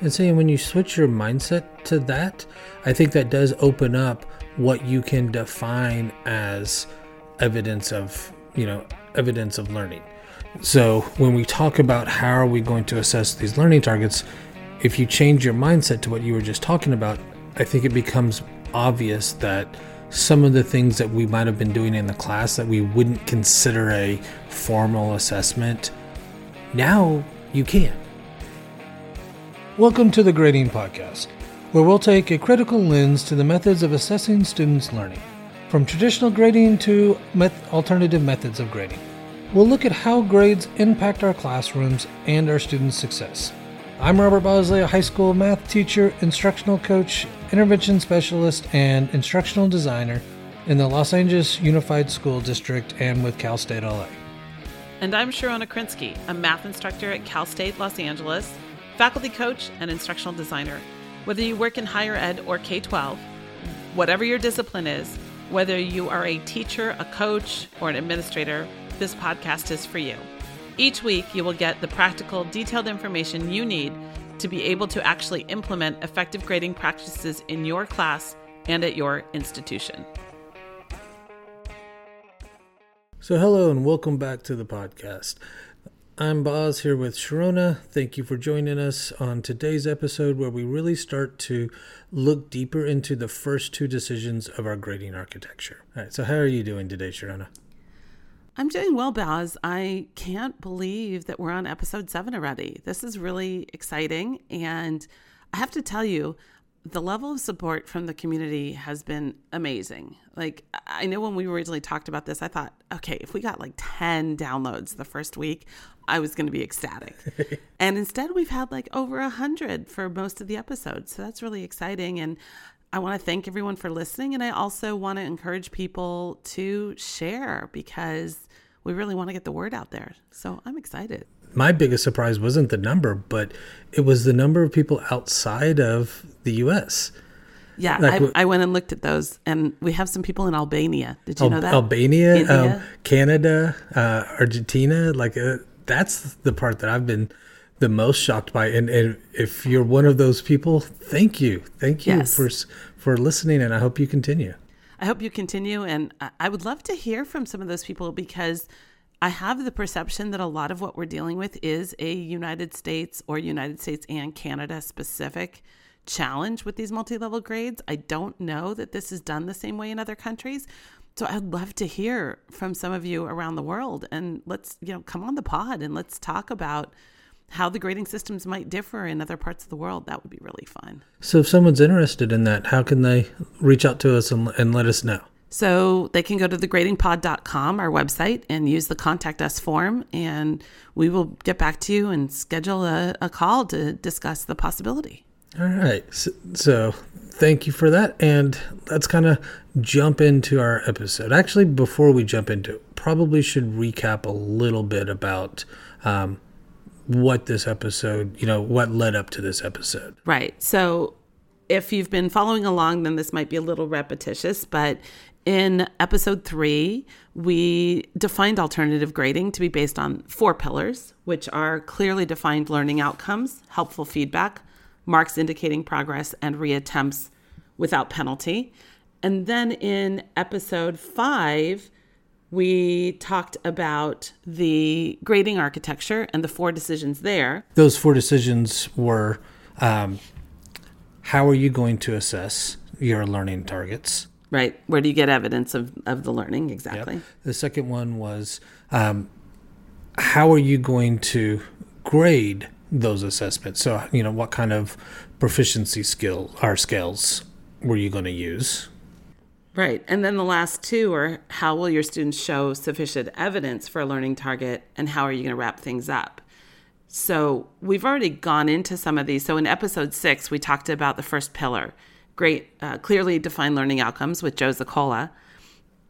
And saying when you switch your mindset to that, I think that does open up what you can define as evidence of, you know, evidence of learning. So when we talk about how are we going to assess these learning targets, if you change your mindset to what you were just talking about, I think it becomes obvious that some of the things that we might have been doing in the class that we wouldn't consider a formal assessment, now you can. Welcome to the Grading Podcast, where we'll take a critical lens to the methods of assessing students' learning, from traditional grading to met- alternative methods of grading. We'll look at how grades impact our classrooms and our students' success. I'm Robert Bosley, a high school math teacher, instructional coach, intervention specialist, and instructional designer in the Los Angeles Unified School District and with Cal State LA. And I'm Sharona Krinsky, a math instructor at Cal State Los Angeles faculty coach, and instructional designer. Whether you work in higher ed or K 12, whatever your discipline is, whether you are a teacher, a coach, or an administrator, this podcast is for you. Each week, you will get the practical, detailed information you need to be able to actually implement effective grading practices in your class and at your institution. So, hello and welcome back to the podcast. I'm Boz here with Sharona. Thank you for joining us on today's episode where we really start to look deeper into the first two decisions of our grading architecture. All right, so how are you doing today, Sharona? I'm doing well, Boz. I can't believe that we're on episode seven already. This is really exciting. And I have to tell you, the level of support from the community has been amazing. Like, I know when we originally talked about this, I thought, okay, if we got like 10 downloads the first week, I was going to be ecstatic. and instead, we've had like over a 100 for most of the episodes. So that's really exciting. And I want to thank everyone for listening. And I also want to encourage people to share because we really want to get the word out there. So I'm excited my biggest surprise wasn't the number, but it was the number of people outside of the U.S. Yeah, like, I, I, went and looked at those, and we have some people in Albania. Did you Al- know that? Albania, um, Canada, uh, Argentina. Like uh, that's the part that I've been the most shocked by. And, and, if you're one of those people, thank you, thank you yes. for for listening, and I hope you continue. I hope you continue, and I would love to hear from some of those people because I have the perception that a lot of what we're dealing with is a United States or United States and Canada specific challenge with these multi level grades. I don't know that this is done the same way in other countries. So I'd love to hear from some of you around the world and let's, you know, come on the pod and let's talk about how the grading systems might differ in other parts of the world. That would be really fun. So if someone's interested in that, how can they reach out to us and, and let us know? So they can go to thegradingpod.com, our website, and use the contact us form, and we will get back to you and schedule a, a call to discuss the possibility. All right. So, so thank you for that. And let's kind of jump into our episode. Actually, before we jump into it, probably should recap a little bit about um, what this episode, you know, what led up to this episode. Right. So if you've been following along, then this might be a little repetitious, but in episode three, we defined alternative grading to be based on four pillars, which are clearly defined learning outcomes, helpful feedback, marks indicating progress, and reattempts without penalty. And then in episode five, we talked about the grading architecture and the four decisions there. Those four decisions were um, how are you going to assess your learning targets? Right. Where do you get evidence of, of the learning? Exactly. Yep. The second one was um, how are you going to grade those assessments? So, you know, what kind of proficiency skill or scales were you going to use? Right. And then the last two are how will your students show sufficient evidence for a learning target and how are you going to wrap things up? So, we've already gone into some of these. So, in episode six, we talked about the first pillar great, uh, clearly defined learning outcomes with Joe Zacola.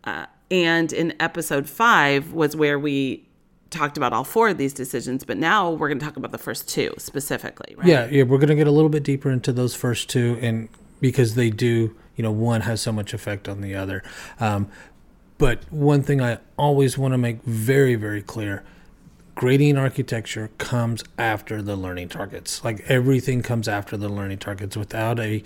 Uh, and in episode five was where we talked about all four of these decisions, but now we're going to talk about the first two specifically, right? Yeah, yeah, we're going to get a little bit deeper into those first two, and because they do, you know, one has so much effect on the other. Um, but one thing I always want to make very, very clear grading architecture comes after the learning targets. Like everything comes after the learning targets. Without a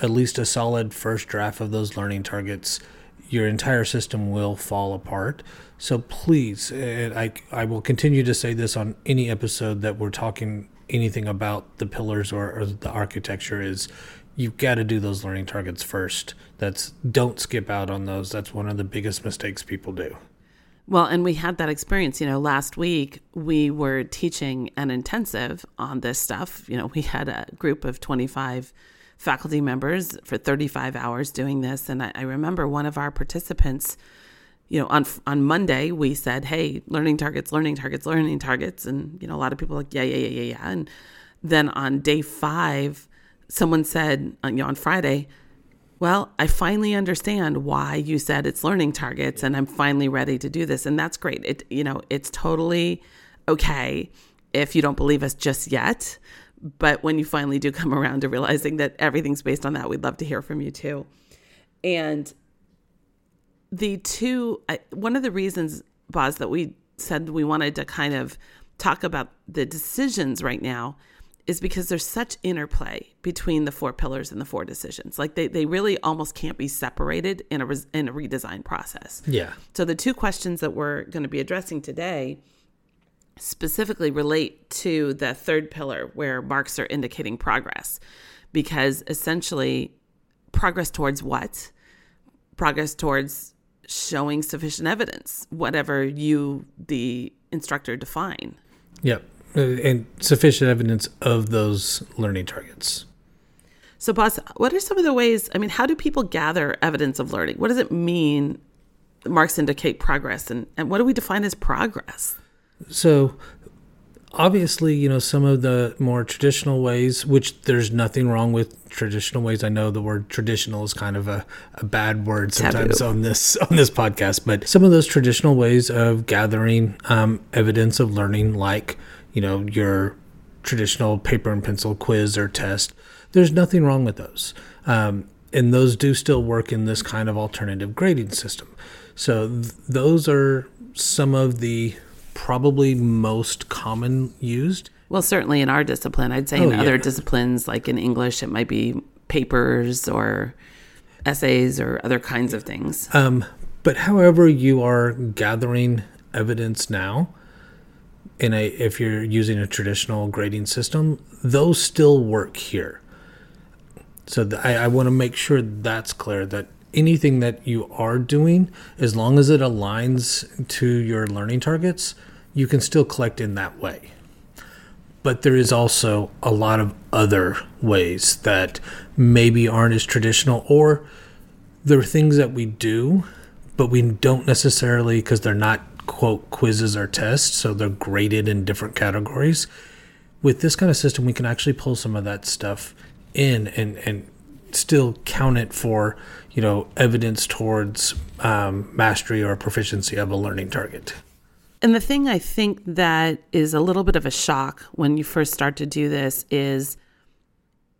at least a solid first draft of those learning targets, your entire system will fall apart. So please, I I will continue to say this on any episode that we're talking anything about the pillars or, or the architecture is you've got to do those learning targets first. That's don't skip out on those. That's one of the biggest mistakes people do. Well, and we had that experience, you know, last week we were teaching an intensive on this stuff. You know, we had a group of 25 faculty members for 35 hours doing this. And I, I remember one of our participants, you know, on on Monday we said, "Hey, learning targets, learning targets, learning targets," and you know, a lot of people like, "Yeah, yeah, yeah, yeah, yeah." And then on day five, someone said, uh, you know, on Friday, "Well, I finally understand why you said it's learning targets, and I'm finally ready to do this." And that's great. It, you know, it's totally okay if you don't believe us just yet. But when you finally do come around to realizing that everything's based on that, we'd love to hear from you too. And the two, one of the reasons, Boz, that we said we wanted to kind of talk about the decisions right now is because there's such interplay between the four pillars and the four decisions. Like they, they really almost can't be separated in a, in a redesign process. Yeah. So the two questions that we're going to be addressing today specifically relate to the third pillar where marks are indicating progress because essentially progress towards what progress towards showing sufficient evidence whatever you the instructor define yep and sufficient evidence of those learning targets so boss what are some of the ways i mean how do people gather evidence of learning what does it mean marks indicate progress and, and what do we define as progress so obviously, you know, some of the more traditional ways, which there's nothing wrong with traditional ways. I know the word traditional is kind of a, a bad word sometimes Taboo. on this on this podcast, but some of those traditional ways of gathering um, evidence of learning, like you know your traditional paper and pencil quiz or test, there's nothing wrong with those. Um, and those do still work in this kind of alternative grading system. So th- those are some of the probably most common used. Well, certainly in our discipline, I'd say oh, in yeah. other disciplines, like in English, it might be papers or essays or other kinds of things. Um, but however you are gathering evidence now, in a if you're using a traditional grading system, those still work here. So th- I, I want to make sure that's clear that anything that you are doing, as long as it aligns to your learning targets, you can still collect in that way. But there is also a lot of other ways that maybe aren't as traditional, or there are things that we do, but we don't necessarily, because they're not quote quizzes or tests, so they're graded in different categories. With this kind of system, we can actually pull some of that stuff in and, and still count it for you know evidence towards um, mastery or proficiency of a learning target. And the thing I think that is a little bit of a shock when you first start to do this is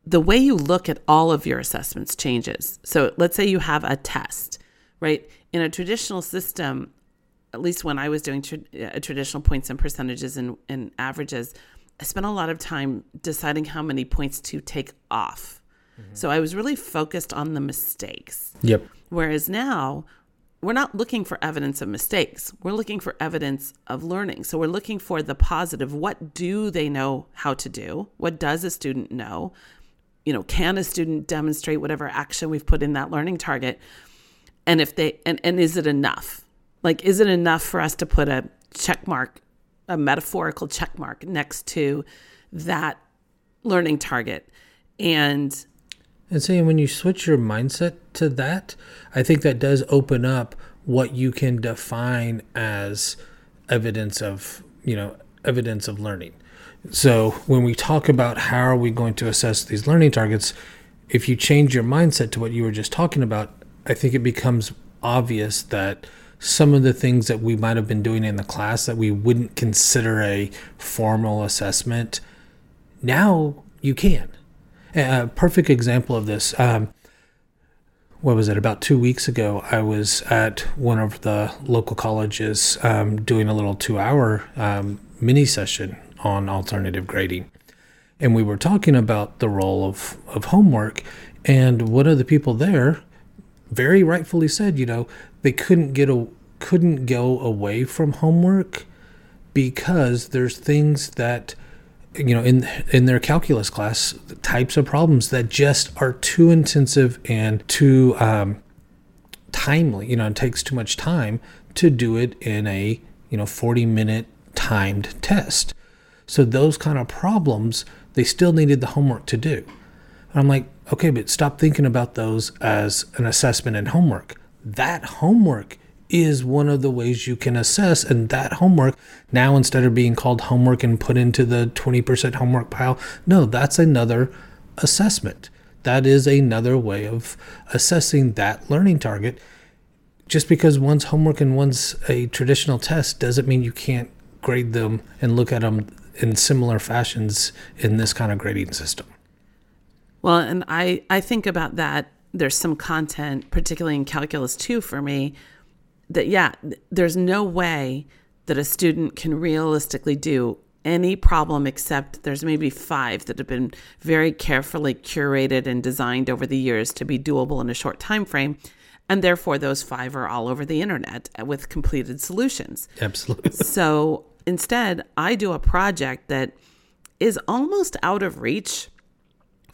the way you look at all of your assessments changes. So let's say you have a test, right? In a traditional system, at least when I was doing tra- uh, traditional points and percentages and, and averages, I spent a lot of time deciding how many points to take off. Mm-hmm. So I was really focused on the mistakes. Yep. Whereas now, we're not looking for evidence of mistakes. We're looking for evidence of learning. So we're looking for the positive. What do they know how to do? What does a student know? You know, can a student demonstrate whatever action we've put in that learning target? And if they and, and is it enough? Like is it enough for us to put a check mark, a metaphorical check mark next to that learning target? And and saying when you switch your mindset to that, I think that does open up what you can define as evidence of, you know, evidence of learning. So when we talk about how are we going to assess these learning targets, if you change your mindset to what you were just talking about, I think it becomes obvious that some of the things that we might have been doing in the class that we wouldn't consider a formal assessment, now you can. A perfect example of this. Um, what was it? About two weeks ago, I was at one of the local colleges um, doing a little two-hour um, mini session on alternative grading. And we were talking about the role of, of homework. And one of the people there very rightfully said, you know, they couldn't get a couldn't go away from homework because there's things that you know in in their calculus class types of problems that just are too intensive and too um, timely you know it takes too much time to do it in a you know 40 minute timed test. So those kind of problems they still needed the homework to do. And i'm like okay but stop thinking about those as an assessment and homework that homework is one of the ways you can assess. And that homework, now instead of being called homework and put into the 20% homework pile, no, that's another assessment. That is another way of assessing that learning target. Just because one's homework and one's a traditional test doesn't mean you can't grade them and look at them in similar fashions in this kind of grading system. Well, and I, I think about that. There's some content, particularly in Calculus 2 for me, that yeah, there's no way that a student can realistically do any problem except there's maybe five that have been very carefully curated and designed over the years to be doable in a short time frame and therefore those five are all over the internet with completed solutions absolutely so instead i do a project that is almost out of reach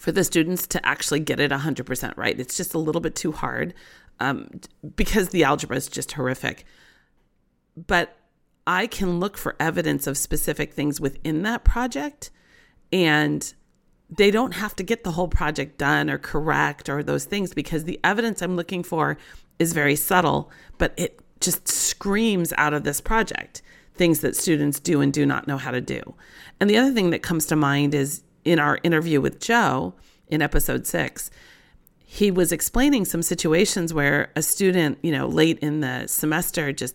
for the students to actually get it 100% right it's just a little bit too hard um, because the algebra is just horrific. But I can look for evidence of specific things within that project, and they don't have to get the whole project done or correct or those things because the evidence I'm looking for is very subtle, but it just screams out of this project things that students do and do not know how to do. And the other thing that comes to mind is in our interview with Joe in episode six, he was explaining some situations where a student, you know, late in the semester just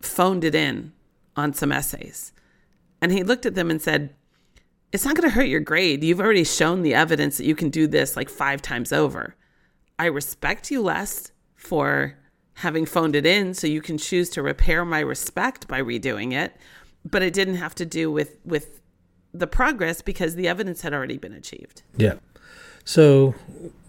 phoned it in on some essays. And he looked at them and said, It's not going to hurt your grade. You've already shown the evidence that you can do this like five times over. I respect you less for having phoned it in so you can choose to repair my respect by redoing it but it didn't have to do with with the progress because the evidence had already been achieved. Yeah. So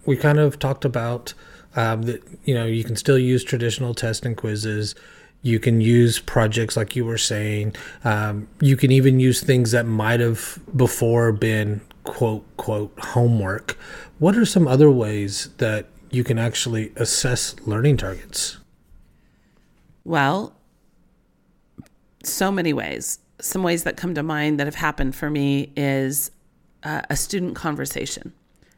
we kind of talked about um, that you know you can still use traditional test and quizzes. You can use projects like you were saying. Um, you can even use things that might have before been quote quote homework. What are some other ways that you can actually assess learning targets? Well so many ways some ways that come to mind that have happened for me is uh, a student conversation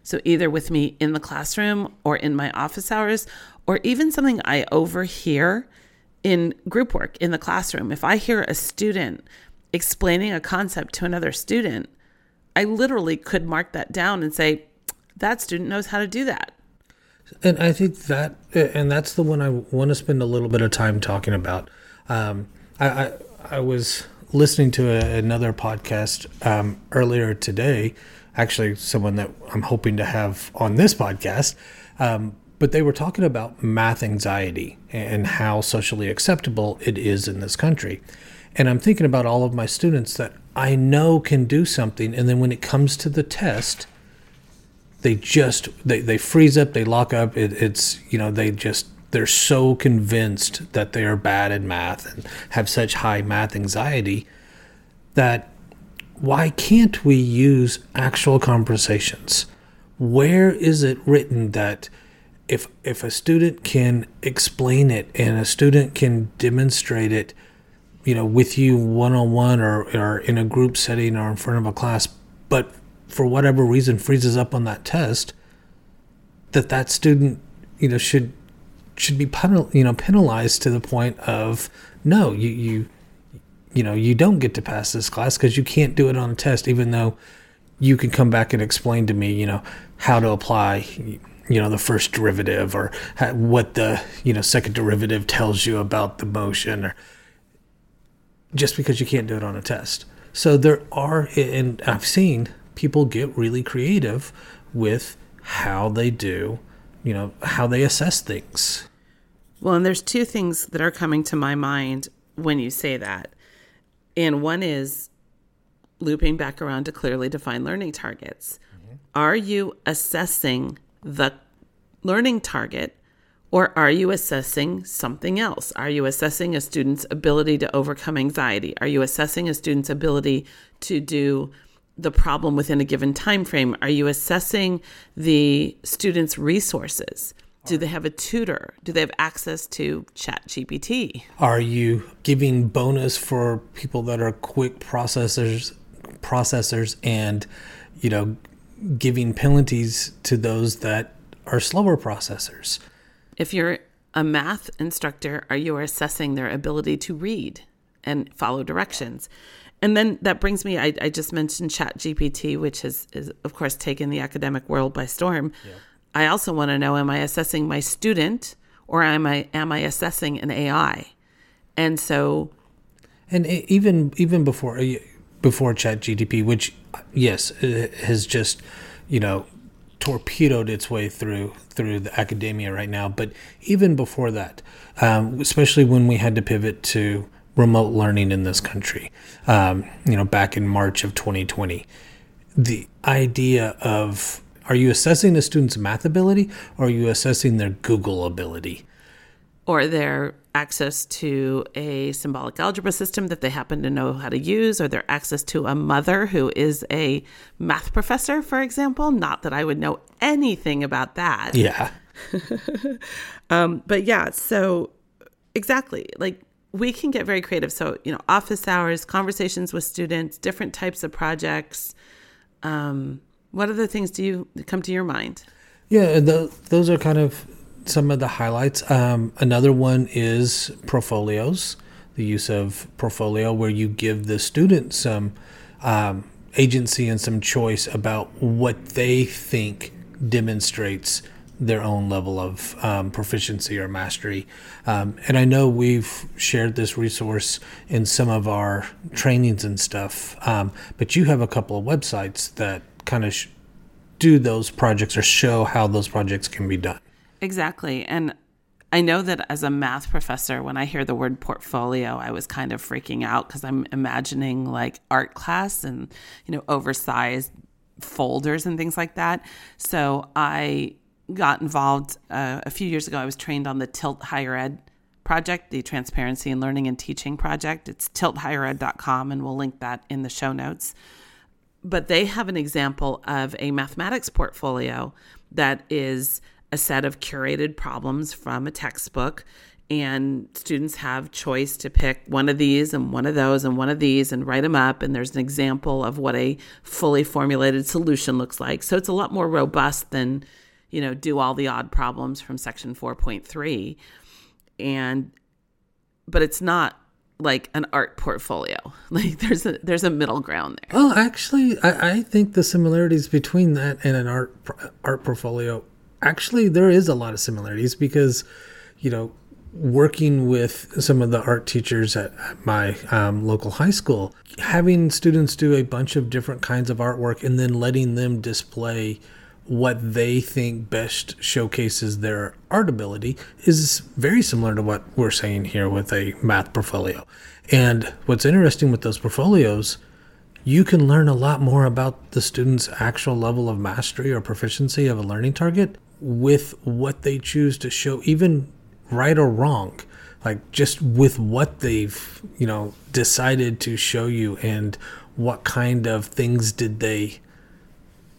so, either with me in the classroom or in my office hours, or even something I overhear in group work in the classroom. If I hear a student explaining a concept to another student, I literally could mark that down and say, that student knows how to do that. And I think that, and that's the one I want to spend a little bit of time talking about. Um, I, I, I was listening to a, another podcast um, earlier today actually someone that I'm hoping to have on this podcast. Um, but they were talking about math anxiety and how socially acceptable it is in this country. And I'm thinking about all of my students that I know can do something, and then when it comes to the test, they just they, they freeze up, they lock up. It, it's you know they just they're so convinced that they are bad in math and have such high math anxiety that why can't we use actual conversations? Where is it written that if if a student can explain it and a student can demonstrate it, you know, with you one on one or or in a group setting or in front of a class, but for whatever reason freezes up on that test, that that student, you know, should should be you know penalized to the point of no, you you you know, you don't get to pass this class because you can't do it on a test, even though you can come back and explain to me, you know, how to apply, you know, the first derivative or what the, you know, second derivative tells you about the motion or just because you can't do it on a test. So there are, and I've seen people get really creative with how they do, you know, how they assess things. Well, and there's two things that are coming to my mind when you say that And one is looping back around to clearly defined learning targets. Mm-hmm. Are you assessing the learning target or are you assessing something else? Are you assessing a student's ability to overcome anxiety? Are you assessing a student's ability to do the problem within a given time frame? Are you assessing the student's resources? Do they have a tutor? Do they have access to Chat GPT? Are you giving bonus for people that are quick processors processors and you know giving penalties to those that are slower processors? If you're a math instructor, are you assessing their ability to read and follow directions? And then that brings me, I, I just mentioned Chat GPT, which has, is, of course, taken the academic world by storm. Yeah. I also want to know am I assessing my student or am I, am I assessing an AI? And so. And even even before uh, before Chat GPT, which yes has just you know torpedoed its way through through the academia right now. But even before that, um, especially when we had to pivot to remote learning in this country, um, you know, back in March of 2020, the idea of are you assessing a student's math ability or are you assessing their Google ability? Or their access to a symbolic algebra system that they happen to know how to use, or their access to a mother who is a math professor, for example. Not that I would know anything about that. Yeah. um, but yeah, so exactly. Like we can get very creative. So, you know, office hours, conversations with students, different types of projects. Um, what other things do you come to your mind? Yeah, the, those are kind of some of the highlights. Um, another one is portfolios, the use of portfolio, where you give the student some um, agency and some choice about what they think demonstrates their own level of um, proficiency or mastery. Um, and I know we've shared this resource in some of our trainings and stuff, um, but you have a couple of websites that kind of sh- do those projects or show how those projects can be done. Exactly. And I know that as a math professor, when I hear the word portfolio, I was kind of freaking out because I'm imagining like art class and, you know, oversized folders and things like that. So I got involved uh, a few years ago. I was trained on the Tilt Higher Ed project, the Transparency in Learning and Teaching project. It's tilthighered.com, and we'll link that in the show notes. But they have an example of a mathematics portfolio that is a set of curated problems from a textbook and students have choice to pick one of these and one of those and one of these and write them up and there's an example of what a fully formulated solution looks like. So it's a lot more robust than you know do all the odd problems from section 4.3 and but it's not like an art portfolio. Like there's a there's a middle ground there. Well actually i, I think the similarities between that and an art art portfolio actually there is a lot of similarities because you know working with some of the art teachers at my um, local high school having students do a bunch of different kinds of artwork and then letting them display what they think best showcases their art ability is very similar to what we're saying here with a math portfolio. And what's interesting with those portfolios you can learn a lot more about the student's actual level of mastery or proficiency of a learning target with what they choose to show, even right or wrong, like just with what they've, you know, decided to show you and what kind of things did they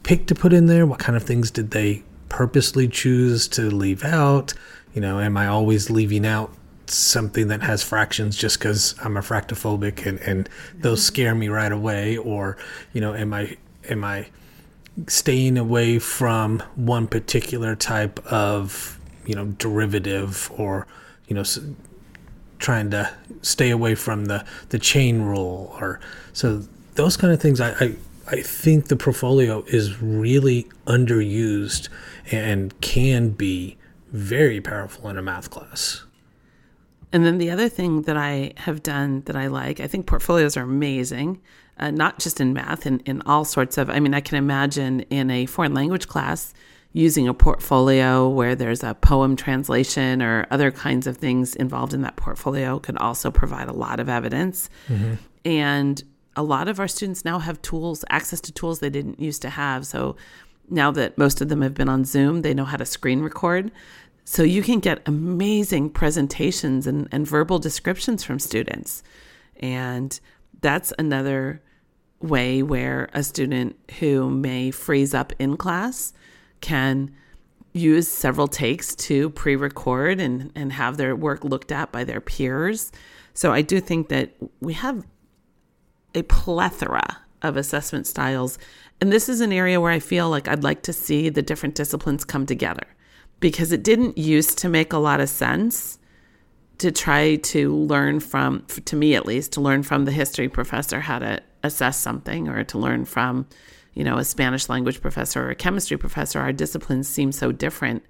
pick to put in there? What kind of things did they purposely choose to leave out? You know, am I always leaving out something that has fractions just because I'm a fractophobic and, and those mm-hmm. scare me right away? Or, you know, am I am I staying away from one particular type of you know derivative or you know trying to stay away from the the chain rule or so those kind of things I, I I think the portfolio is really underused and can be very powerful in a math class. And then the other thing that I have done that I like, I think portfolios are amazing uh, not just in math, in, in all sorts of. I mean, I can imagine in a foreign language class using a portfolio where there's a poem translation or other kinds of things involved in that portfolio could also provide a lot of evidence. Mm-hmm. And a lot of our students now have tools, access to tools they didn't used to have. So now that most of them have been on Zoom, they know how to screen record. So you can get amazing presentations and, and verbal descriptions from students. And that's another way where a student who may freeze up in class can use several takes to pre record and, and have their work looked at by their peers. So I do think that we have a plethora of assessment styles. And this is an area where I feel like I'd like to see the different disciplines come together because it didn't used to make a lot of sense to try to learn from, to me at least, to learn from the history professor how to assess something or to learn from, you know, a Spanish language professor or a chemistry professor. Our disciplines seem so different.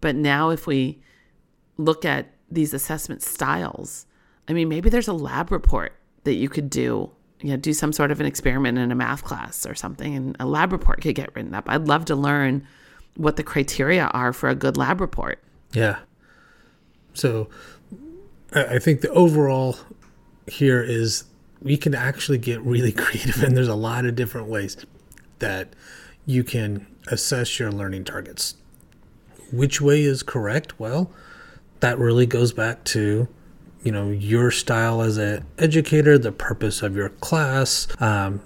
But now, if we look at these assessment styles, I mean, maybe there's a lab report that you could do, you know, do some sort of an experiment in a math class or something, and a lab report could get written up. I'd love to learn what the criteria are for a good lab report. Yeah. So I think the overall here is we can actually get really creative, and there's a lot of different ways that you can assess your learning targets. Which way is correct? Well, that really goes back to you know your style as an educator, the purpose of your class. Um,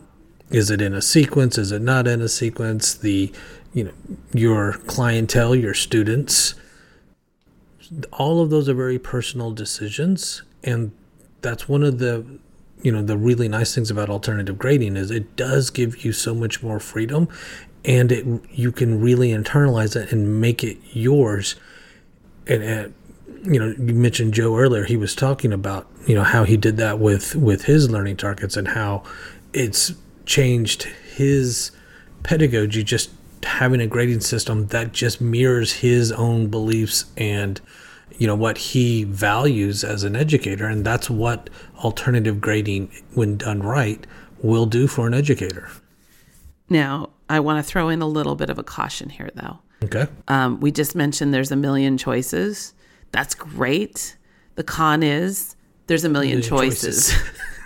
is it in a sequence? Is it not in a sequence? The you know your clientele, your students. All of those are very personal decisions, and that's one of the you know the really nice things about alternative grading is it does give you so much more freedom, and it you can really internalize it and make it yours. And, and you know you mentioned Joe earlier. He was talking about you know how he did that with with his learning targets and how it's changed his pedagogy just having a grading system that just mirrors his own beliefs and you know what he values as an educator. And that's what alternative grading when done right will do for an educator. Now i want to throw in a little bit of a caution here though. Okay. Um, we just mentioned there's a million choices that's great the con is there's a million, choices,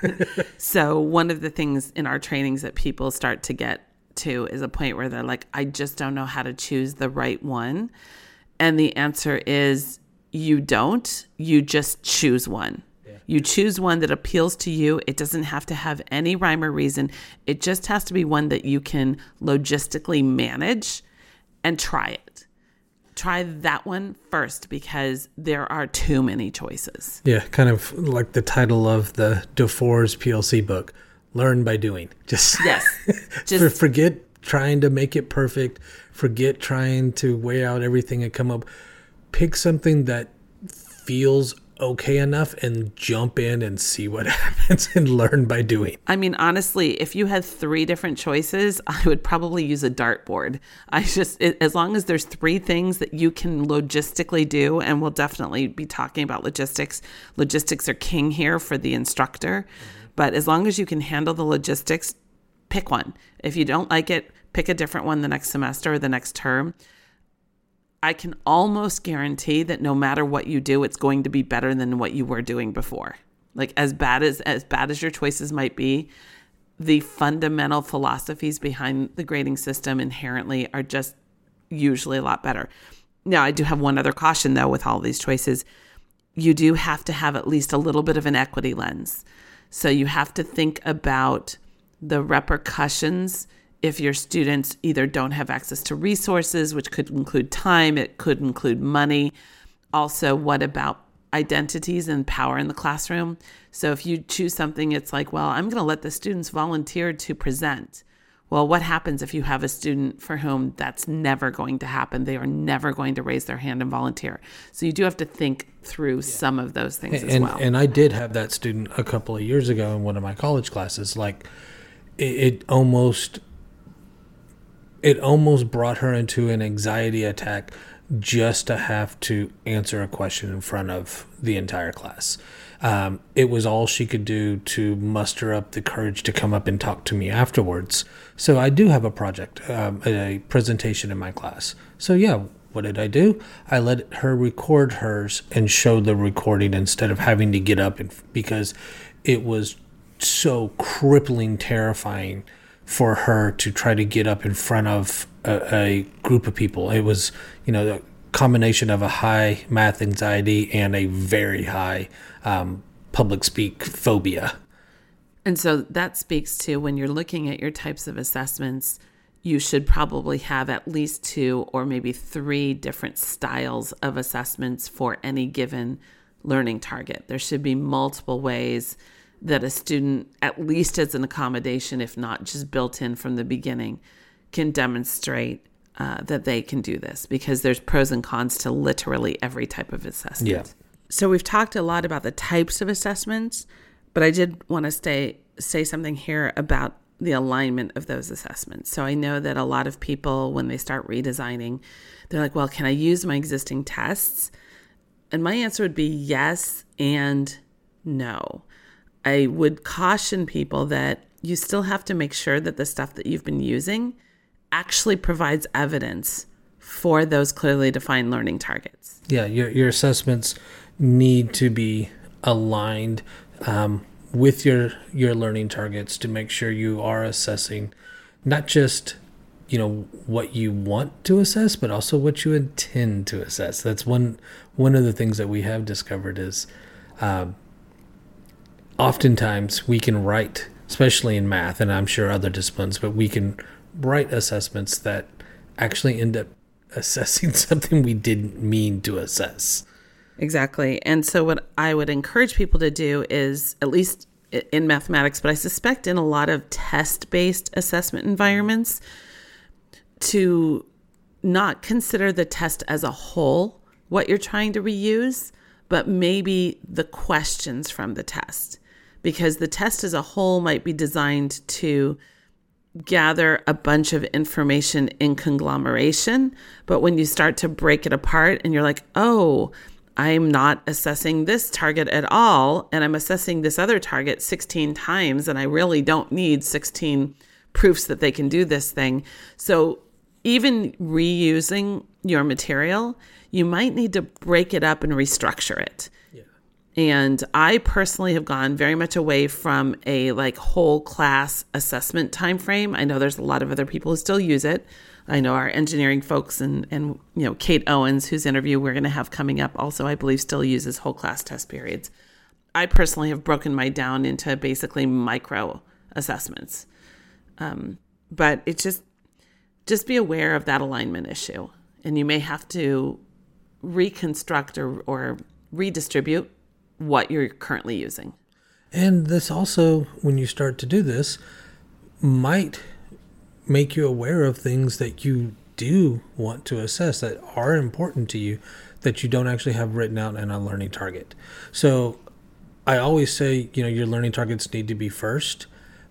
choices. so one of the things in our trainings that people start to get to is a point where they're like, I just don't know how to choose the right one. And the answer is you don't, you just choose one. You choose one that appeals to you. It doesn't have to have any rhyme or reason. It just has to be one that you can logistically manage and try it. Try that one first because there are too many choices. Yeah, kind of like the title of the DuFour's PLC book learn by doing. Just yes, just forget trying to make it perfect. Forget trying to weigh out everything and come up. Pick something that feels okay enough and jump in and see what happens and learn by doing. I mean, honestly, if you had three different choices, I would probably use a dartboard. I just, as long as there's three things that you can logistically do, and we'll definitely be talking about logistics. Logistics are king here for the instructor. Mm-hmm but as long as you can handle the logistics, pick one. If you don't like it, pick a different one the next semester or the next term. I can almost guarantee that no matter what you do, it's going to be better than what you were doing before. Like as bad as as bad as your choices might be, the fundamental philosophies behind the grading system inherently are just usually a lot better. Now, I do have one other caution though with all these choices. You do have to have at least a little bit of an equity lens. So you have to think about the repercussions if your students either don't have access to resources, which could include time, it could include money. Also, what about identities and power in the classroom? So if you choose something, it's like, well, I'm going to let the students volunteer to present. Well, what happens if you have a student for whom that's never going to happen? They are never going to raise their hand and volunteer. So you do have to think through yeah. some of those things and, as well. And I did have that student a couple of years ago in one of my college classes. Like it, it almost it almost brought her into an anxiety attack just to have to answer a question in front of the entire class. Um, it was all she could do to muster up the courage to come up and talk to me afterwards. So I do have a project, um, a presentation in my class. So yeah, what did I do? I let her record hers and show the recording instead of having to get up and because it was so crippling terrifying for her to try to get up in front of a, a group of people. It was, you know, a combination of a high math anxiety and a very high um, public speak phobia. And so that speaks to when you're looking at your types of assessments, you should probably have at least two or maybe three different styles of assessments for any given learning target. There should be multiple ways that a student, at least as an accommodation, if not just built in from the beginning, can demonstrate uh, that they can do this because there's pros and cons to literally every type of assessment. Yeah. So we've talked a lot about the types of assessments, but I did want to stay say something here about the alignment of those assessments. So I know that a lot of people when they start redesigning, they're like, "Well, can I use my existing tests?" And my answer would be yes and no. I would caution people that you still have to make sure that the stuff that you've been using actually provides evidence for those clearly defined learning targets. Yeah, your, your assessments need to be aligned um, with your your learning targets to make sure you are assessing not just you know what you want to assess but also what you intend to assess that's one one of the things that we have discovered is um, oftentimes we can write, especially in math, and I'm sure other disciplines, but we can write assessments that actually end up assessing something we didn't mean to assess. Exactly. And so, what I would encourage people to do is, at least in mathematics, but I suspect in a lot of test based assessment environments, to not consider the test as a whole, what you're trying to reuse, but maybe the questions from the test because the test as a whole might be designed to gather a bunch of information in conglomeration. But when you start to break it apart and you're like, oh, I'm not assessing this target at all, and I'm assessing this other target 16 times, and I really don't need 16 proofs that they can do this thing. So, even reusing your material, you might need to break it up and restructure it. And I personally have gone very much away from a like whole class assessment time frame. I know there's a lot of other people who still use it. I know our engineering folks and and you know Kate Owens, whose interview we're going to have coming up, also I believe still uses whole class test periods. I personally have broken my down into basically micro assessments, um, but it's just just be aware of that alignment issue, and you may have to reconstruct or, or redistribute what you're currently using. And this also, when you start to do this, might make you aware of things that you do want to assess that are important to you that you don't actually have written out in a learning target. So I always say, you know, your learning targets need to be first,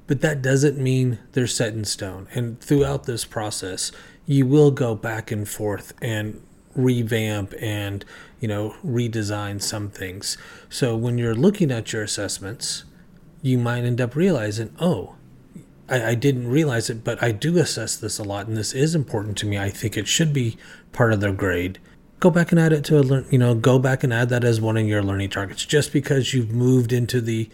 but that doesn't mean they're set in stone. And throughout this process, you will go back and forth and revamp and you know redesign some things. So when you're looking at your assessments you might end up realizing oh I, I, didn't realize it but i do assess this a lot and this is important to me. I think it should be part of their grade. Go back and add it to a learn you know go back and add that as one of your learning targets. Just because you've moved into the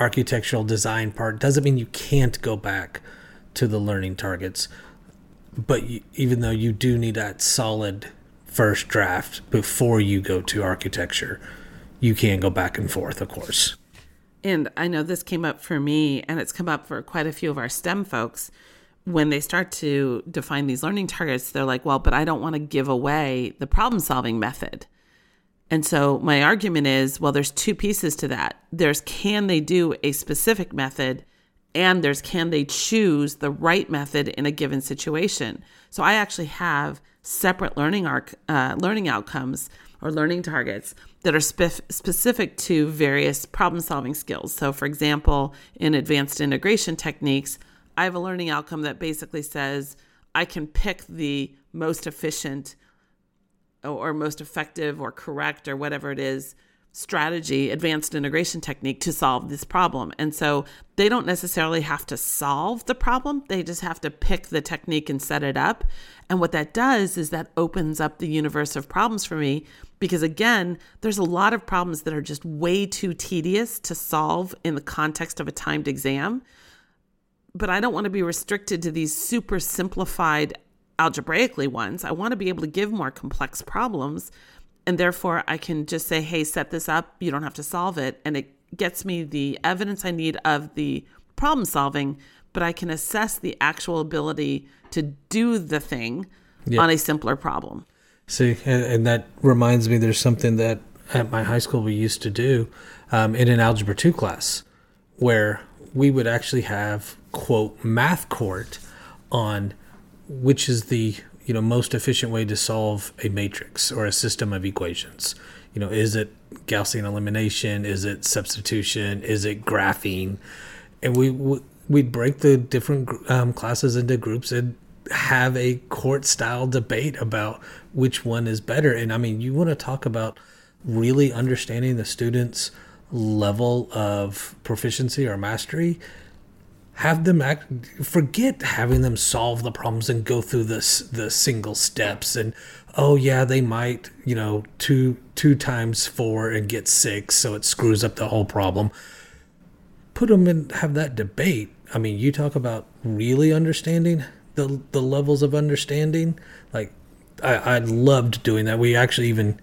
architectural design part doesn't mean you can't go back to the learning targets. But you, even though you do need that solid first draft before you go to architecture. You can go back and forth, of course. And I know this came up for me, and it's come up for quite a few of our STEM folks. When they start to define these learning targets, they're like, well, but I don't want to give away the problem solving method. And so my argument is well, there's two pieces to that. There's can they do a specific method, and there's can they choose the right method in a given situation. So I actually have separate learning arc, uh, learning outcomes or learning targets that are spe- specific to various problem solving skills. So, for example, in advanced integration techniques, I have a learning outcome that basically says I can pick the most efficient or most effective or correct or whatever it is strategy, advanced integration technique to solve this problem. And so they don't necessarily have to solve the problem, they just have to pick the technique and set it up. And what that does is that opens up the universe of problems for me because, again, there's a lot of problems that are just way too tedious to solve in the context of a timed exam. But I don't want to be restricted to these super simplified algebraically ones. I want to be able to give more complex problems and therefore, I can just say, hey, set this up. You don't have to solve it. And it gets me the evidence I need of the problem solving, but I can assess the actual ability to do the thing yeah. on a simpler problem. See, and, and, that reminds me there's something that at my high school we used to do um, in an Algebra 2 class where we would actually have, quote, math court on which is the you know most efficient way to solve a matrix or a system of equations? You know is it gaussian elimination? Is it substitution? Is it graphing and we we'd break the different um, classes into groups and have a court style debate about which one is better. And i mean you want to talk about really understanding the students level of proficiency or mastery have them act, forget having them solve the problems and go through this the single steps and oh yeah they might you know two two times four and get six so it screws up the whole problem. Put them in have that debate. I mean you talk about really understanding the the levels of understanding. Like i i loved doing that. We actually even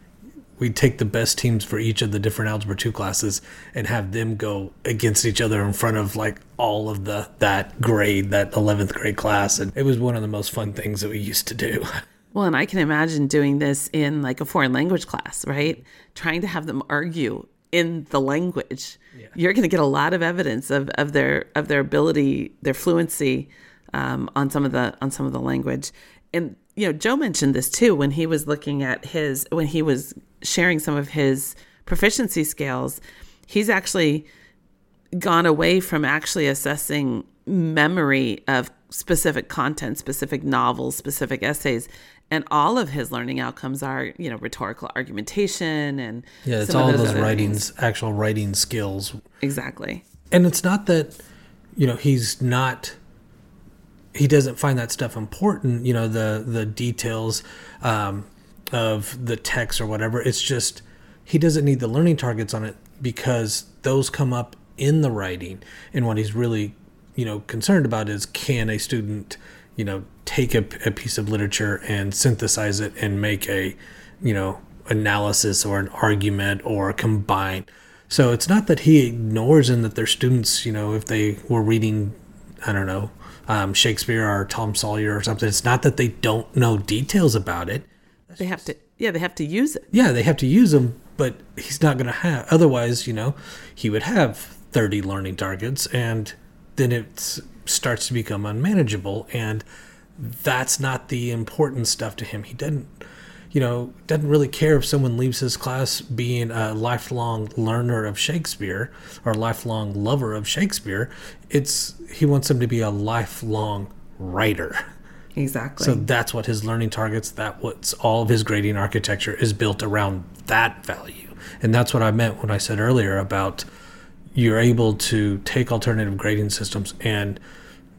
we'd take the best teams for each of the different algebra 2 classes and have them go against each other in front of like all of the that grade that 11th grade class. And it was one of the most fun things that we used to do. Well and i can imagine doing this in like a foreign language class right? Trying to have them argue in the language. Yeah. you're going to get a lot of evidence of, of their of their ability their fluency um, on some of the on some of the language. And you know joe mentioned this too when he was looking at his when he was sharing some of his proficiency scales, he's actually gone away from actually assessing memory of specific content, specific novels, specific essays. And all of his learning outcomes are, you know, rhetorical argumentation and yeah, it's all those, those writings, things. actual writing skills. Exactly. And it's not that, you know, he's not he doesn't find that stuff important, you know, the the details. Um, of the text or whatever. It's just he doesn't need the learning targets on it because those come up in the writing. And what he's really, you know, concerned about is can a student, you know, take a, a piece of literature and synthesize it and make a, you know, analysis or an argument or combine. So it's not that he ignores and that their students, you know, if they were reading, I don't know, um, Shakespeare or Tom Sawyer or something, it's not that they don't know details about it they have to yeah they have to use it. Yeah they have to use them but he's not going to have otherwise you know he would have 30 learning targets and then it starts to become unmanageable and that's not the important stuff to him. He doesn't you know doesn't really care if someone leaves his class being a lifelong learner of shakespeare or lifelong lover of shakespeare. It's he wants them to be a lifelong writer Exactly. So that's what his learning targets, that what's all of his grading architecture is built around that value. And that's what I meant when I said earlier about you're able to take alternative grading systems and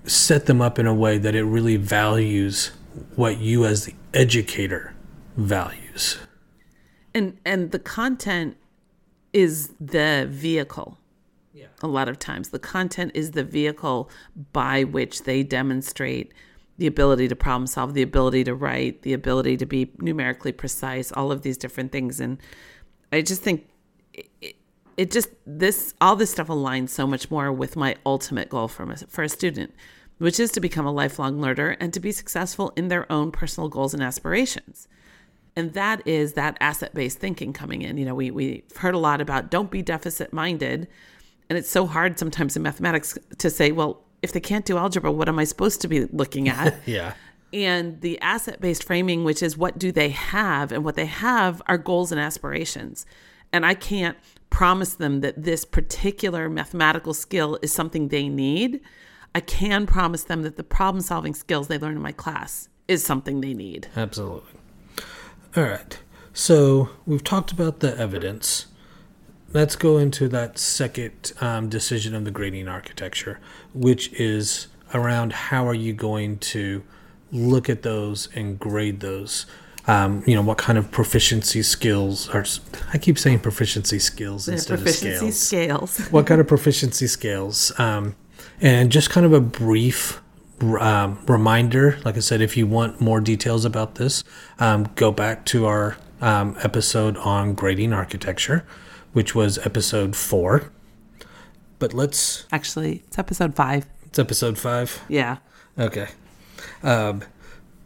set them up in a way that it really values what you as the educator values. And and the content is the vehicle. Yeah. A lot of times the content is the vehicle by which they demonstrate the ability to problem solve, the ability to write, the ability to be numerically precise, all of these different things. And I just think it, it just this all this stuff aligns so much more with my ultimate goal for a, for a student, which is to become a lifelong learner and to be successful in their own personal goals and aspirations. And that is that asset based thinking coming in. You know, we we've heard a lot about don't be deficit minded. And it's so hard sometimes in mathematics to say, well, if they can't do algebra, what am I supposed to be looking at? yeah. And the asset based framing, which is what do they have? And what they have are goals and aspirations. And I can't promise them that this particular mathematical skill is something they need. I can promise them that the problem solving skills they learn in my class is something they need. Absolutely. All right. So we've talked about the evidence. Let's go into that second um, decision of the grading architecture, which is around how are you going to look at those and grade those. Um, you know what kind of proficiency skills are I keep saying proficiency skills instead proficiency of scales. scales. what kind of proficiency scales? Um, and just kind of a brief um, reminder. Like I said, if you want more details about this, um, go back to our um, episode on grading architecture, which was episode four. But let's. Actually, it's episode five. It's episode five. Yeah. Okay. Um,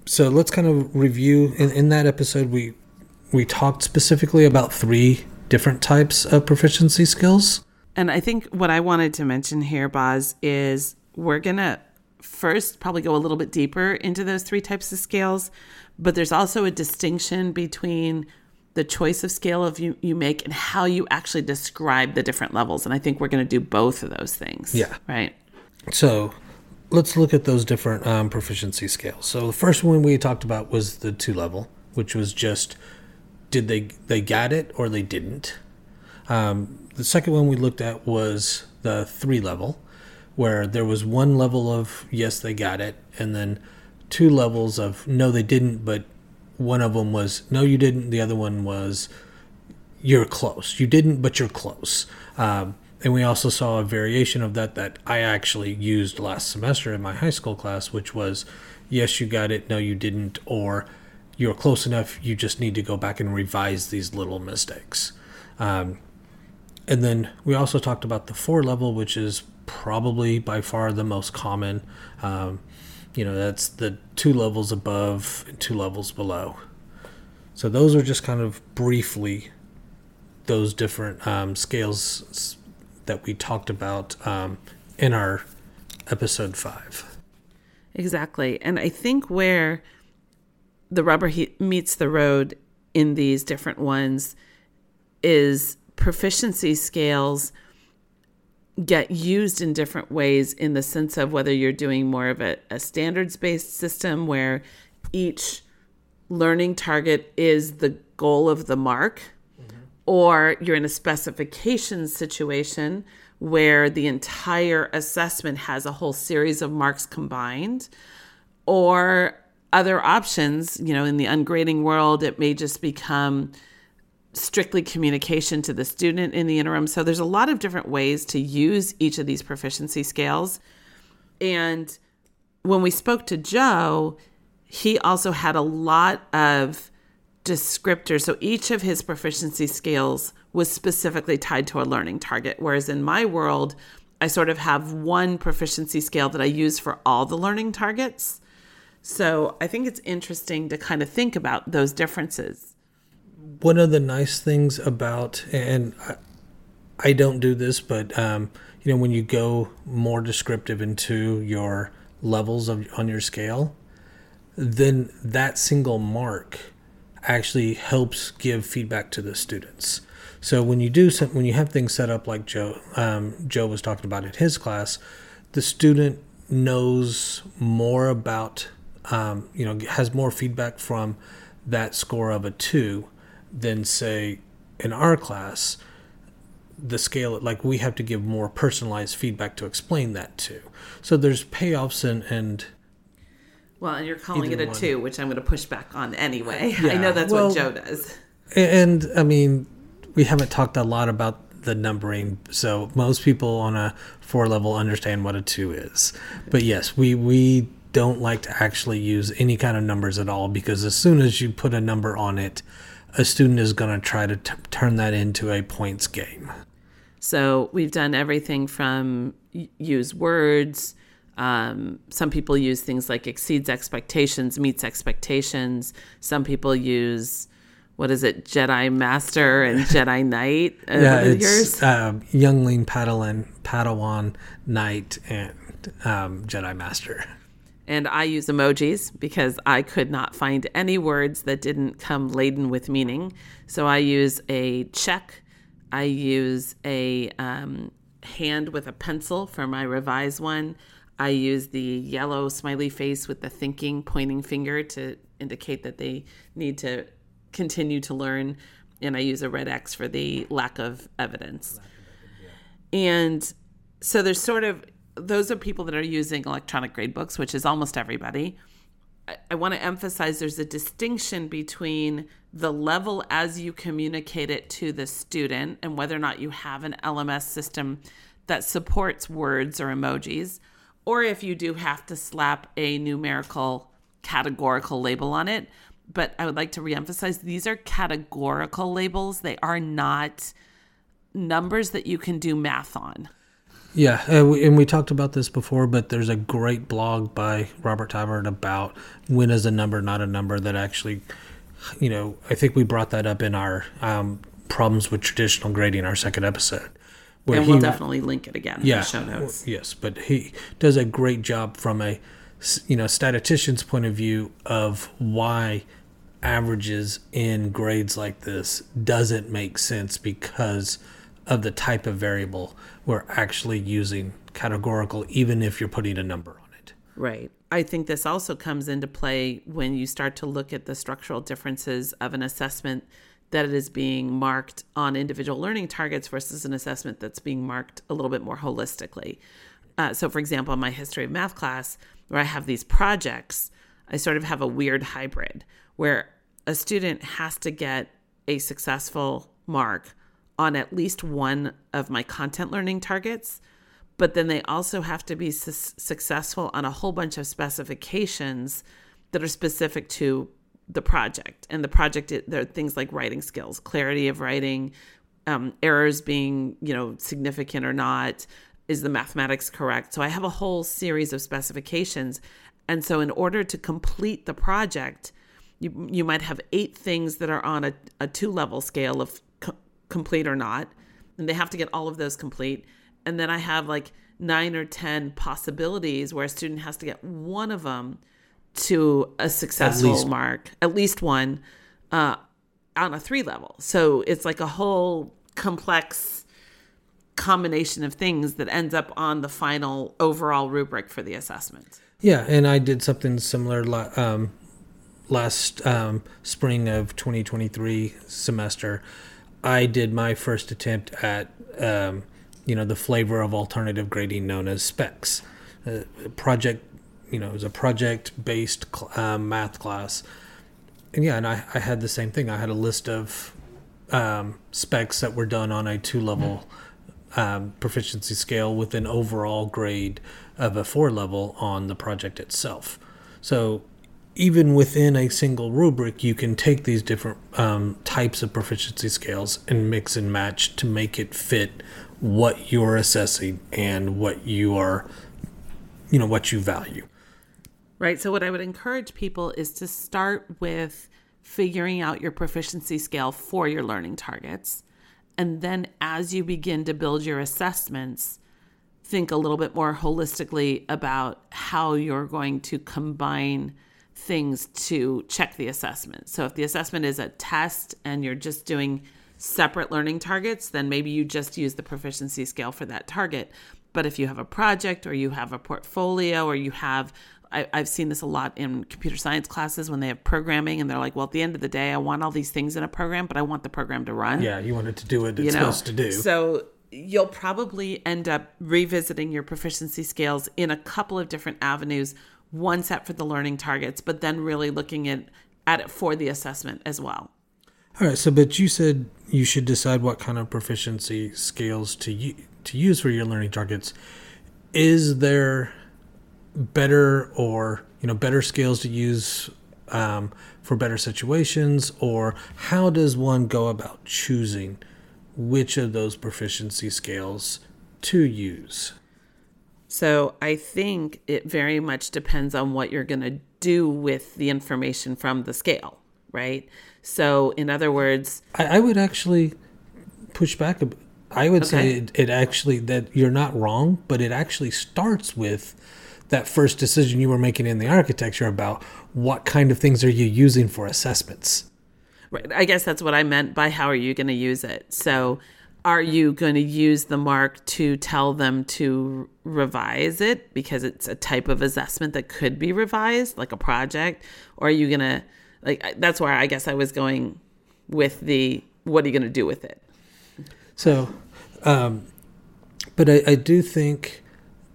so let's kind of review. In, in that episode, we we talked specifically about three different types of proficiency skills. And I think what I wanted to mention here, Boz, is we're gonna first probably go a little bit deeper into those three types of scales, but there's also a distinction between the choice of scale of you, you make and how you actually describe the different levels. And I think we're going to do both of those things. Yeah. Right. So let's look at those different um, proficiency scales. So the first one we talked about was the two level, which was just did they they got it or they didn't. Um, the second one we looked at was the three level, where there was one level of yes they got it, and then two levels of no they didn't, but one of them was no you didn't. The other one was you're close. You didn't, but you're close. Um, and we also saw a variation of that that I actually used last semester in my high school class, which was yes, you got it, no, you didn't, or you're close enough, you just need to go back and revise these little mistakes. Um, and then we also talked about the four level, which is probably by far the most common. Um, you know, that's the two levels above and two levels below. So those are just kind of briefly those different um, scales that we talked about um, in our episode five. Exactly. And I think where the rubber he- meets the road in these different ones is proficiency scales get used in different ways in the sense of whether you're doing more of a, a standards based system where each learning target is the goal of the mark, mm-hmm. or you're in a specification situation where the entire assessment has a whole series of marks combined, or other options, you know, in the ungrading world, it may just become strictly communication to the student in the interim. So there's a lot of different ways to use each of these proficiency scales. And when we spoke to Joe, he also had a lot of descriptors. So each of his proficiency scales was specifically tied to a learning target. Whereas in my world, I sort of have one proficiency scale that I use for all the learning targets. So I think it's interesting to kind of think about those differences one of the nice things about and I, I don't do this, but um, you know when you go more descriptive into your levels of on your scale, then that single mark actually helps give feedback to the students. So when you do some, when you have things set up like Joe um, Joe was talking about in his class, the student knows more about um, you know has more feedback from that score of a two than say in our class the scale like we have to give more personalized feedback to explain that to. So there's payoffs and and well and you're calling it a one. two which i'm going to push back on anyway. Yeah, i know that's well, what joe does. and i mean we haven't talked a lot about the numbering so most people on a four level understand what a two is. But yes we we don't like to actually use any kind of numbers at all because as soon as you put a number on it a student is going to try to t- turn that into a points game. So we've done everything from use words. Um, some people use things like exceeds expectations, meets expectations. Some people use what is it, Jedi Master and Jedi Knight? Uh, yeah, it's um, Youngling Padawan, Padawan Knight, and um, Jedi Master. And I use emojis because I could not find any words that didn't come laden with meaning. So I use a check. I use a um, hand with a pencil for my revise one. I use the yellow smiley face with the thinking pointing finger to indicate that they need to continue to learn. and I use a red X for the lack of evidence. And so there's sort of those are people that are using electronic grade books, which is almost everybody. I, I want to emphasize there's a distinction between the level as you communicate it to the student and whether or not you have an LMS system that supports words or emojis, or if you do have to slap a numerical categorical label on it. But I would like to reemphasize these are categorical labels, they are not numbers that you can do math on. Yeah, uh, we, and we talked about this before, but there's a great blog by Robert Talbert about when is a number not a number that actually, you know, I think we brought that up in our um, problems with traditional grading, our second episode. Where and we'll he, definitely link it again yeah, in the show notes. Yes, but he does a great job from a, you know, statistician's point of view of why averages in grades like this doesn't make sense because of the type of variable we're actually using categorical, even if you're putting a number on it. Right. I think this also comes into play when you start to look at the structural differences of an assessment that it is being marked on individual learning targets versus an assessment that's being marked a little bit more holistically. Uh, so, for example, in my history of math class, where I have these projects, I sort of have a weird hybrid where a student has to get a successful mark on at least one of my content learning targets, but then they also have to be su- successful on a whole bunch of specifications that are specific to the project. And the project, there are things like writing skills, clarity of writing, um, errors being, you know, significant or not. Is the mathematics correct? So I have a whole series of specifications. And so, in order to complete the project, you, you might have eight things that are on a, a two level scale of complete or not. And they have to get all of those complete. And then I have like nine or 10 possibilities where a student has to get one of them to a successful at mark, at least one uh, on a three level. So it's like a whole complex combination of things that ends up on the final overall rubric for the assessment. Yeah, and I did something similar um, last um, spring of 2023 semester. I did my first attempt at um, you know the flavor of alternative grading known as specs. Uh, project, you know, it was a project based cl- um, math class, and yeah, and I, I had the same thing. I had a list of um, specs that were done on a two level um, proficiency scale with an overall grade of a four level on the project itself. So even within a single rubric, you can take these different um, types of proficiency scales and mix and match to make it fit what you're assessing and what you are, you know, what you value. Right. So, what I would encourage people is to start with figuring out your proficiency scale for your learning targets. And then, as you begin to build your assessments, think a little bit more holistically about how you're going to combine things to check the assessment. So if the assessment is a test and you're just doing separate learning targets, then maybe you just use the proficiency scale for that target. But if you have a project or you have a portfolio or you have I, have seen this a lot in computer science classes when they have programming and they're like, well, at the end of the day, I want all these things in a program, but I want the program to run. Yeah, you want it to do what it's you know? supposed to do. So you'll probably end up revisiting your proficiency scales in a couple of different avenues one set for the learning targets, but then really looking at, at it for the assessment as well. All right. So, but you said you should decide what kind of proficiency scales to to use for your learning targets. Is there better or you know better scales to use um, for better situations, or how does one go about choosing which of those proficiency scales to use? So I think it very much depends on what you're going to do with the information from the scale, right? So, in other words, I, I would actually push back a bit. I would okay. say it, it actually that you're not wrong, but it actually starts with that first decision you were making in the architecture about what kind of things are you using for assessments. Right. I guess that's what I meant by how are you going to use it. So are you going to use the mark to tell them to revise it because it's a type of assessment that could be revised like a project or are you going to like that's where i guess i was going with the what are you going to do with it? So, um, but I, I do think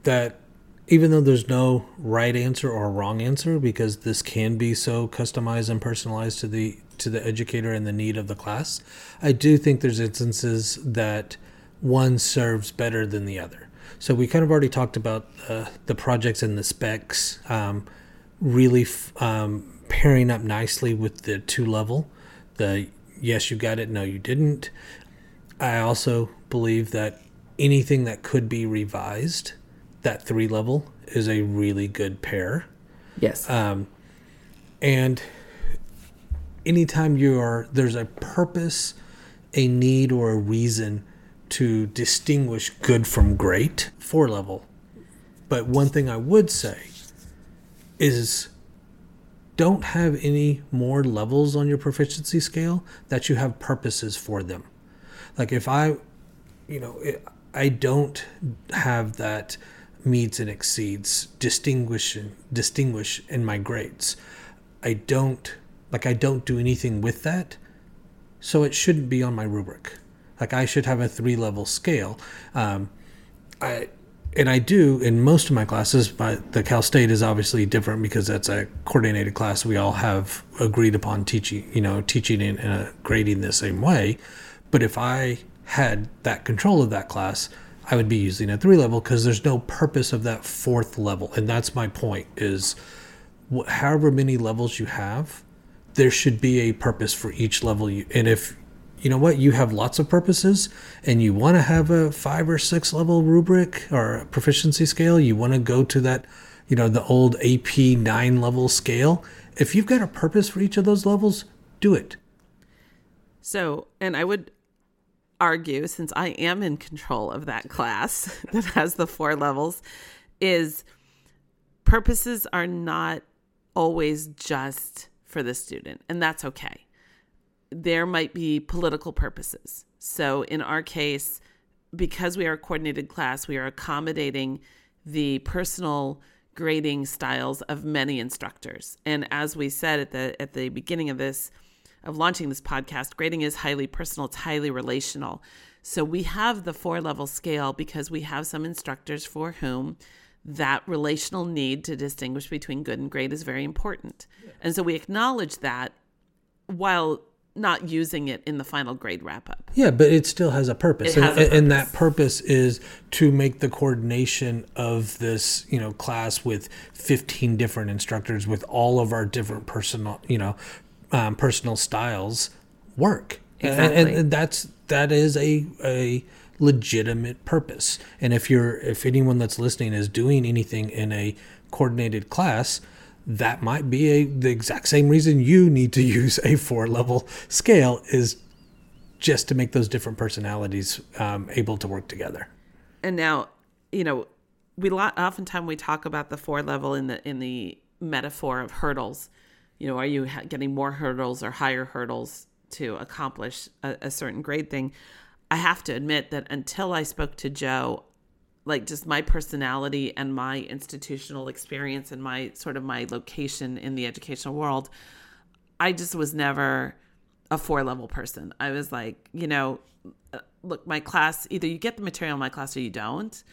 that even though there's no right answer or wrong answer, because this can be so customized and personalized to the to the educator and the need of the class, I do think there's instances that one serves better than the other. So we kind of already talked about uh, the projects and the specs um, really f- um, pairing up nicely with the two level. The yes, you got it, no, you didn't. I also believe that anything that could be revised, that three level is a really good pair. Yes. Um, and anytime you are there's a purpose, a need, or a reason to distinguish good from great, four level. But one thing I would say is don't have any more levels on your proficiency scale that you have purposes for them. Like if I, you know, I don't have that meets and exceeds distinguish distinguish in my grades. I don't like I don't do anything with that, so it shouldn't be on my rubric. Like I should have a three level scale. Um, I and I do in most of my classes, but the Cal State is obviously different because that's a coordinated class. We all have agreed upon teaching, you know, teaching and uh, grading the same way. But if I had that control of that class, I would be using a three level because there's no purpose of that fourth level. And that's my point is however many levels you have, there should be a purpose for each level. You, and if you know what, you have lots of purposes and you want to have a five or six level rubric or proficiency scale, you want to go to that, you know, the old AP nine level scale. If you've got a purpose for each of those levels, do it. So, and I would argue, since I am in control of that class that has the four levels, is purposes are not always just for the student, and that's okay. There might be political purposes. So, in our case, because we are a coordinated class, we are accommodating the personal grading styles of many instructors. And as we said at the at the beginning of this of launching this podcast, grading is highly personal, it's highly relational. So we have the four level scale because we have some instructors for whom that relational need to distinguish between good and great is very important. Yeah. And so we acknowledge that while not using it in the final grade wrap up. Yeah, but it still has a purpose. And, a purpose. and, that purpose is to make the coordination of this, you know, class with 15 different instructors with all of our different personal, you know, um, personal styles work. Exactly. And, and, that's that is a a legitimate purpose. And if you're if anyone that's listening is doing anything in a coordinated class, that might be a the exact same reason you need to use a four level scale is just to make those different personalities um, able to work together. And now, you know, we lot oftentimes we talk about the four level in the in the metaphor of hurdles you know, are you getting more hurdles or higher hurdles to accomplish a, a certain grade thing? I have to admit that until I spoke to Joe, like just my personality and my institutional experience and my sort of my location in the educational world, I just was never a four level person. I was like, you know, uh, look, my class, either you get the material in my class or you don't.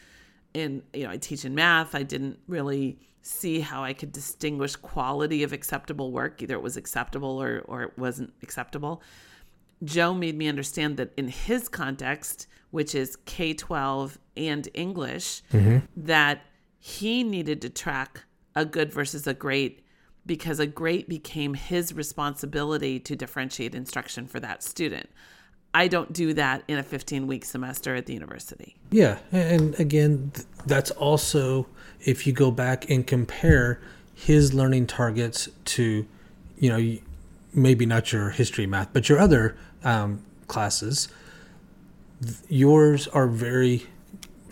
And, you know, I teach in math. I didn't really see how I could distinguish quality of acceptable work, either it was acceptable or, or it wasn't acceptable. Joe made me understand that in his context, which is K 12 and English, mm-hmm. that he needed to track a good versus a great because a great became his responsibility to differentiate instruction for that student. I don't do that in a 15 week semester at the university. Yeah. And again, that's also if you go back and compare his learning targets to, you know, maybe not your history math, but your other um, classes, yours are very,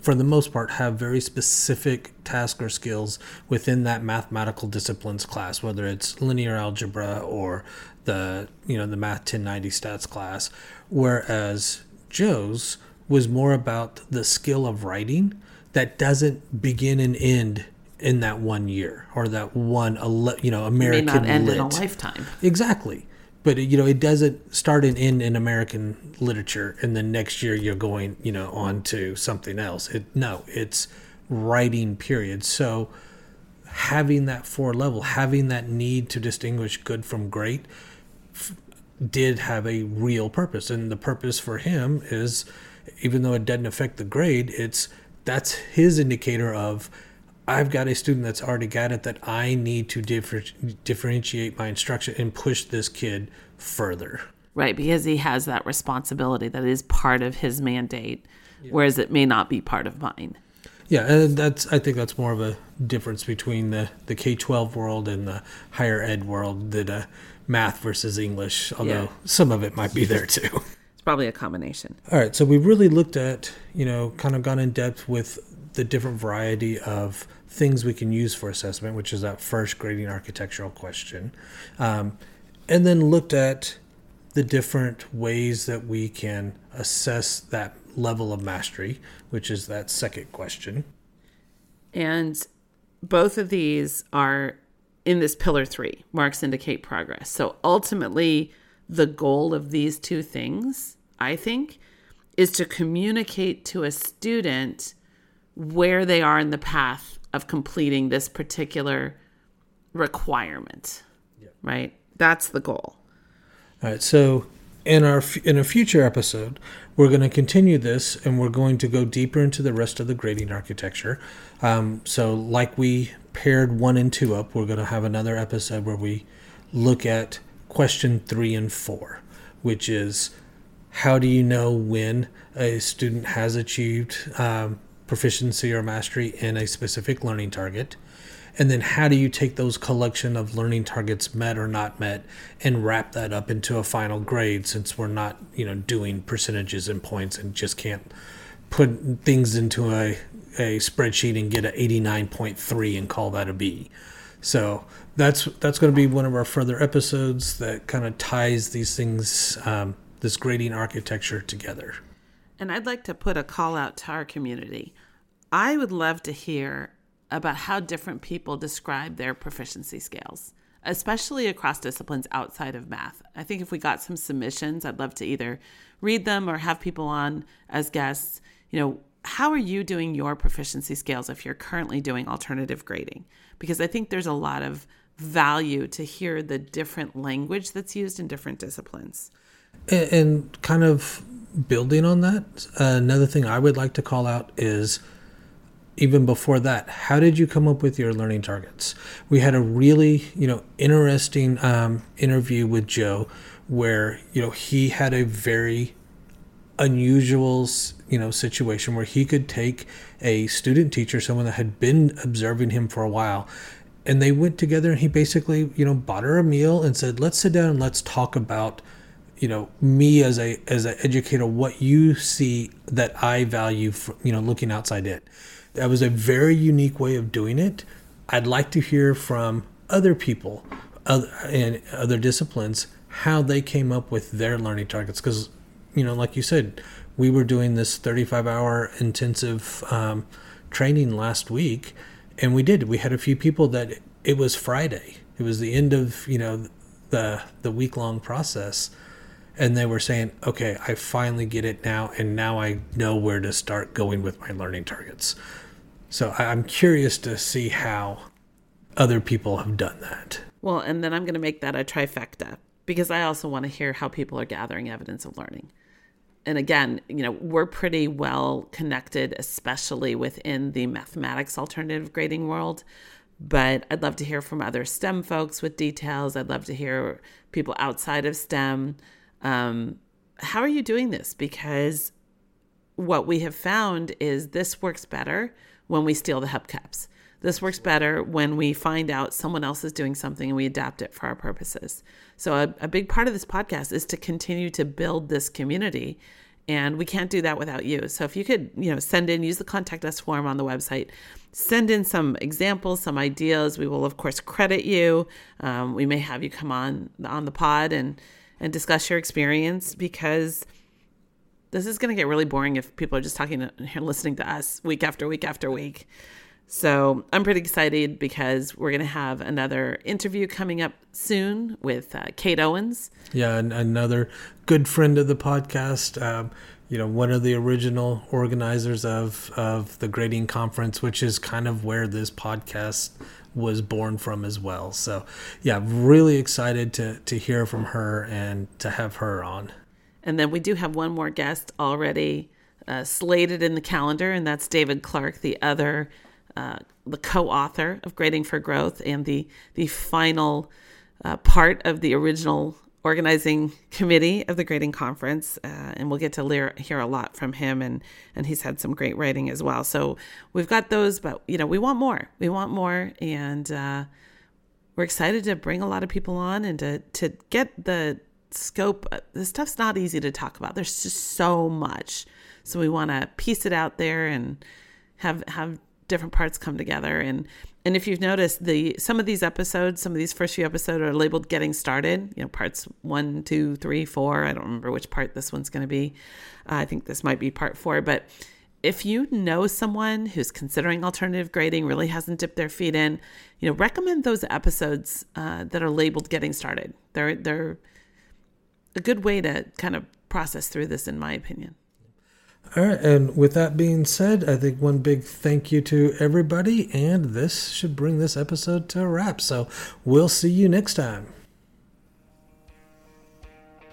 for the most part, have very specific tasks or skills within that mathematical disciplines class, whether it's linear algebra or the, you know, the math 1090 stats class, whereas Joe's was more about the skill of writing that doesn't begin and end in that one year or that one you know American it may not end lit. in a lifetime. Exactly. But you know it doesn't start and end in American literature, and then next year you're going you know on to something else. It no, it's writing period. So having that four level, having that need to distinguish good from great, f- did have a real purpose, and the purpose for him is, even though it doesn't affect the grade, it's that's his indicator of I've got a student that's already got it that I need to differ- differentiate my instruction and push this kid further. Right, because he has that responsibility that is part of his mandate, yeah. whereas it may not be part of mine. Yeah, and that's I think that's more of a difference between the the K twelve world and the higher ed world that uh, math versus English. Although yeah. some of it might be there too. It's probably a combination. All right, so we really looked at you know kind of gone in depth with the different variety of things we can use for assessment, which is that first grading architectural question, um, and then looked at the different ways that we can assess that level of mastery, which is that second question. And both of these are in this pillar three marks indicate progress. So ultimately, the goal of these two things, I think, is to communicate to a student where they are in the path of completing this particular requirement. Yeah. Right? That's the goal. All right. So in our in a future episode, we're going to continue this, and we're going to go deeper into the rest of the grading architecture. Um, so, like we paired one and two up, we're going to have another episode where we look at question three and four, which is how do you know when a student has achieved um, proficiency or mastery in a specific learning target? And then how do you take those collection of learning targets met or not met and wrap that up into a final grade since we're not you know doing percentages and points and just can't put things into a, a spreadsheet and get an 89.3 and call that a b? So that's that's going to be one of our further episodes that kind of ties these things um, this grading architecture together and I'd like to put a call out to our community. I would love to hear about how different people describe their proficiency scales, especially across disciplines outside of math. I think if we got some submissions, I'd love to either read them or have people on as guests. You know, how are you doing your proficiency scales if you're currently doing alternative grading? Because I think there's a lot of value to hear the different language that's used in different disciplines. And, and kind of building on that, another thing I would like to call out is even before that, how did you come up with your learning targets? We had a really, you know, interesting um, interview with Joe where, you know, he had a very unusual, you know, situation where he could take a student teacher, someone that had been observing him for a while, and they went together and he basically, you know, bought her a meal and said, let's sit down and let's talk about you know me as a as an educator what you see that i value for, you know looking outside it that was a very unique way of doing it. I'd like to hear from other people other, and other disciplines how they came up with their learning targets. Because you know like you said we were doing this 35 hour intensive um, training last week and we did. We had a few people that it was friday. It was the end of you know the the week long process and they were saying okay i finally get it now and now i know where to start going with my learning targets so I'm curious to see how other people have done that. Well, and then I'm going to make that a trifecta because I also want to hear how people are gathering evidence of learning. And again, you know, we're pretty well connected, especially within the mathematics alternative grading world. But I'd love to hear from other STEM folks with details. I'd love to hear people outside of STEM. Um, how are you doing this? Because what we have found is this works better when we steal the hubcaps. This works better when we find out someone else is doing something and we adapt it for our purposes. So, a, a big part of this podcast is to continue to build this community and we can't do that without you so if you could you know send in use the contact us form on the website send in some examples some ideas we will of course credit you um, we may have you come on on the pod and and discuss your experience because this is going to get really boring if people are just talking and listening to us week after week after week. So I'm pretty excited because we're going to have another interview coming up soon with uh, Kate Owens. Yeah, another good friend of the podcast. Um, you know, one of the original organizers of of the grading conference, which is kind of where this podcast was born from as well. So, yeah, really excited to to hear from her and to have her on. And then we do have one more guest already uh, slated in the calendar, and that's David Clark, the other uh, the co-author of Grading for Growth and the the final uh, part of the original organizing committee of the grading conference, uh, and we'll get to lear, hear a lot from him, and and he's had some great writing as well. So we've got those, but you know we want more. We want more, and uh, we're excited to bring a lot of people on and to to get the scope. This stuff's not easy to talk about. There's just so much, so we want to piece it out there and have have different parts come together and and if you've noticed the some of these episodes some of these first few episodes are labeled getting started you know parts one two three four. I don't remember which part this one's going to be. Uh, i think this might be part four. But if you know someone who's considering alternative grading really hasn't dipped their feet in you know recommend those episodes uh, that are labeled getting started. They're they're a good way to kind of process through this in my opinion all right, and with that being said, I think one big thank you to everybody, and this should bring this episode to a wrap. So we'll see you next time.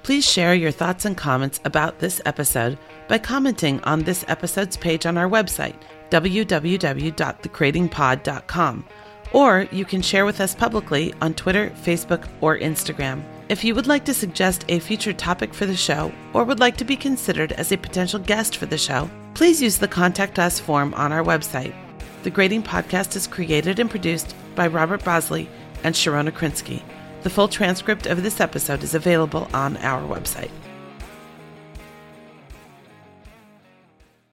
Please share your thoughts and comments about this episode by commenting on this episode's page on our website, www.thegradingpod.com, or you can share with us publicly on Twitter, Facebook, or Instagram. If you would like to suggest a future topic for the show or would like to be considered as a potential guest for the show, please use the Contact Us form on our website. The Grading Podcast is created and produced by Robert Bosley and Sharona Krinsky. The full transcript of this episode is available on our website.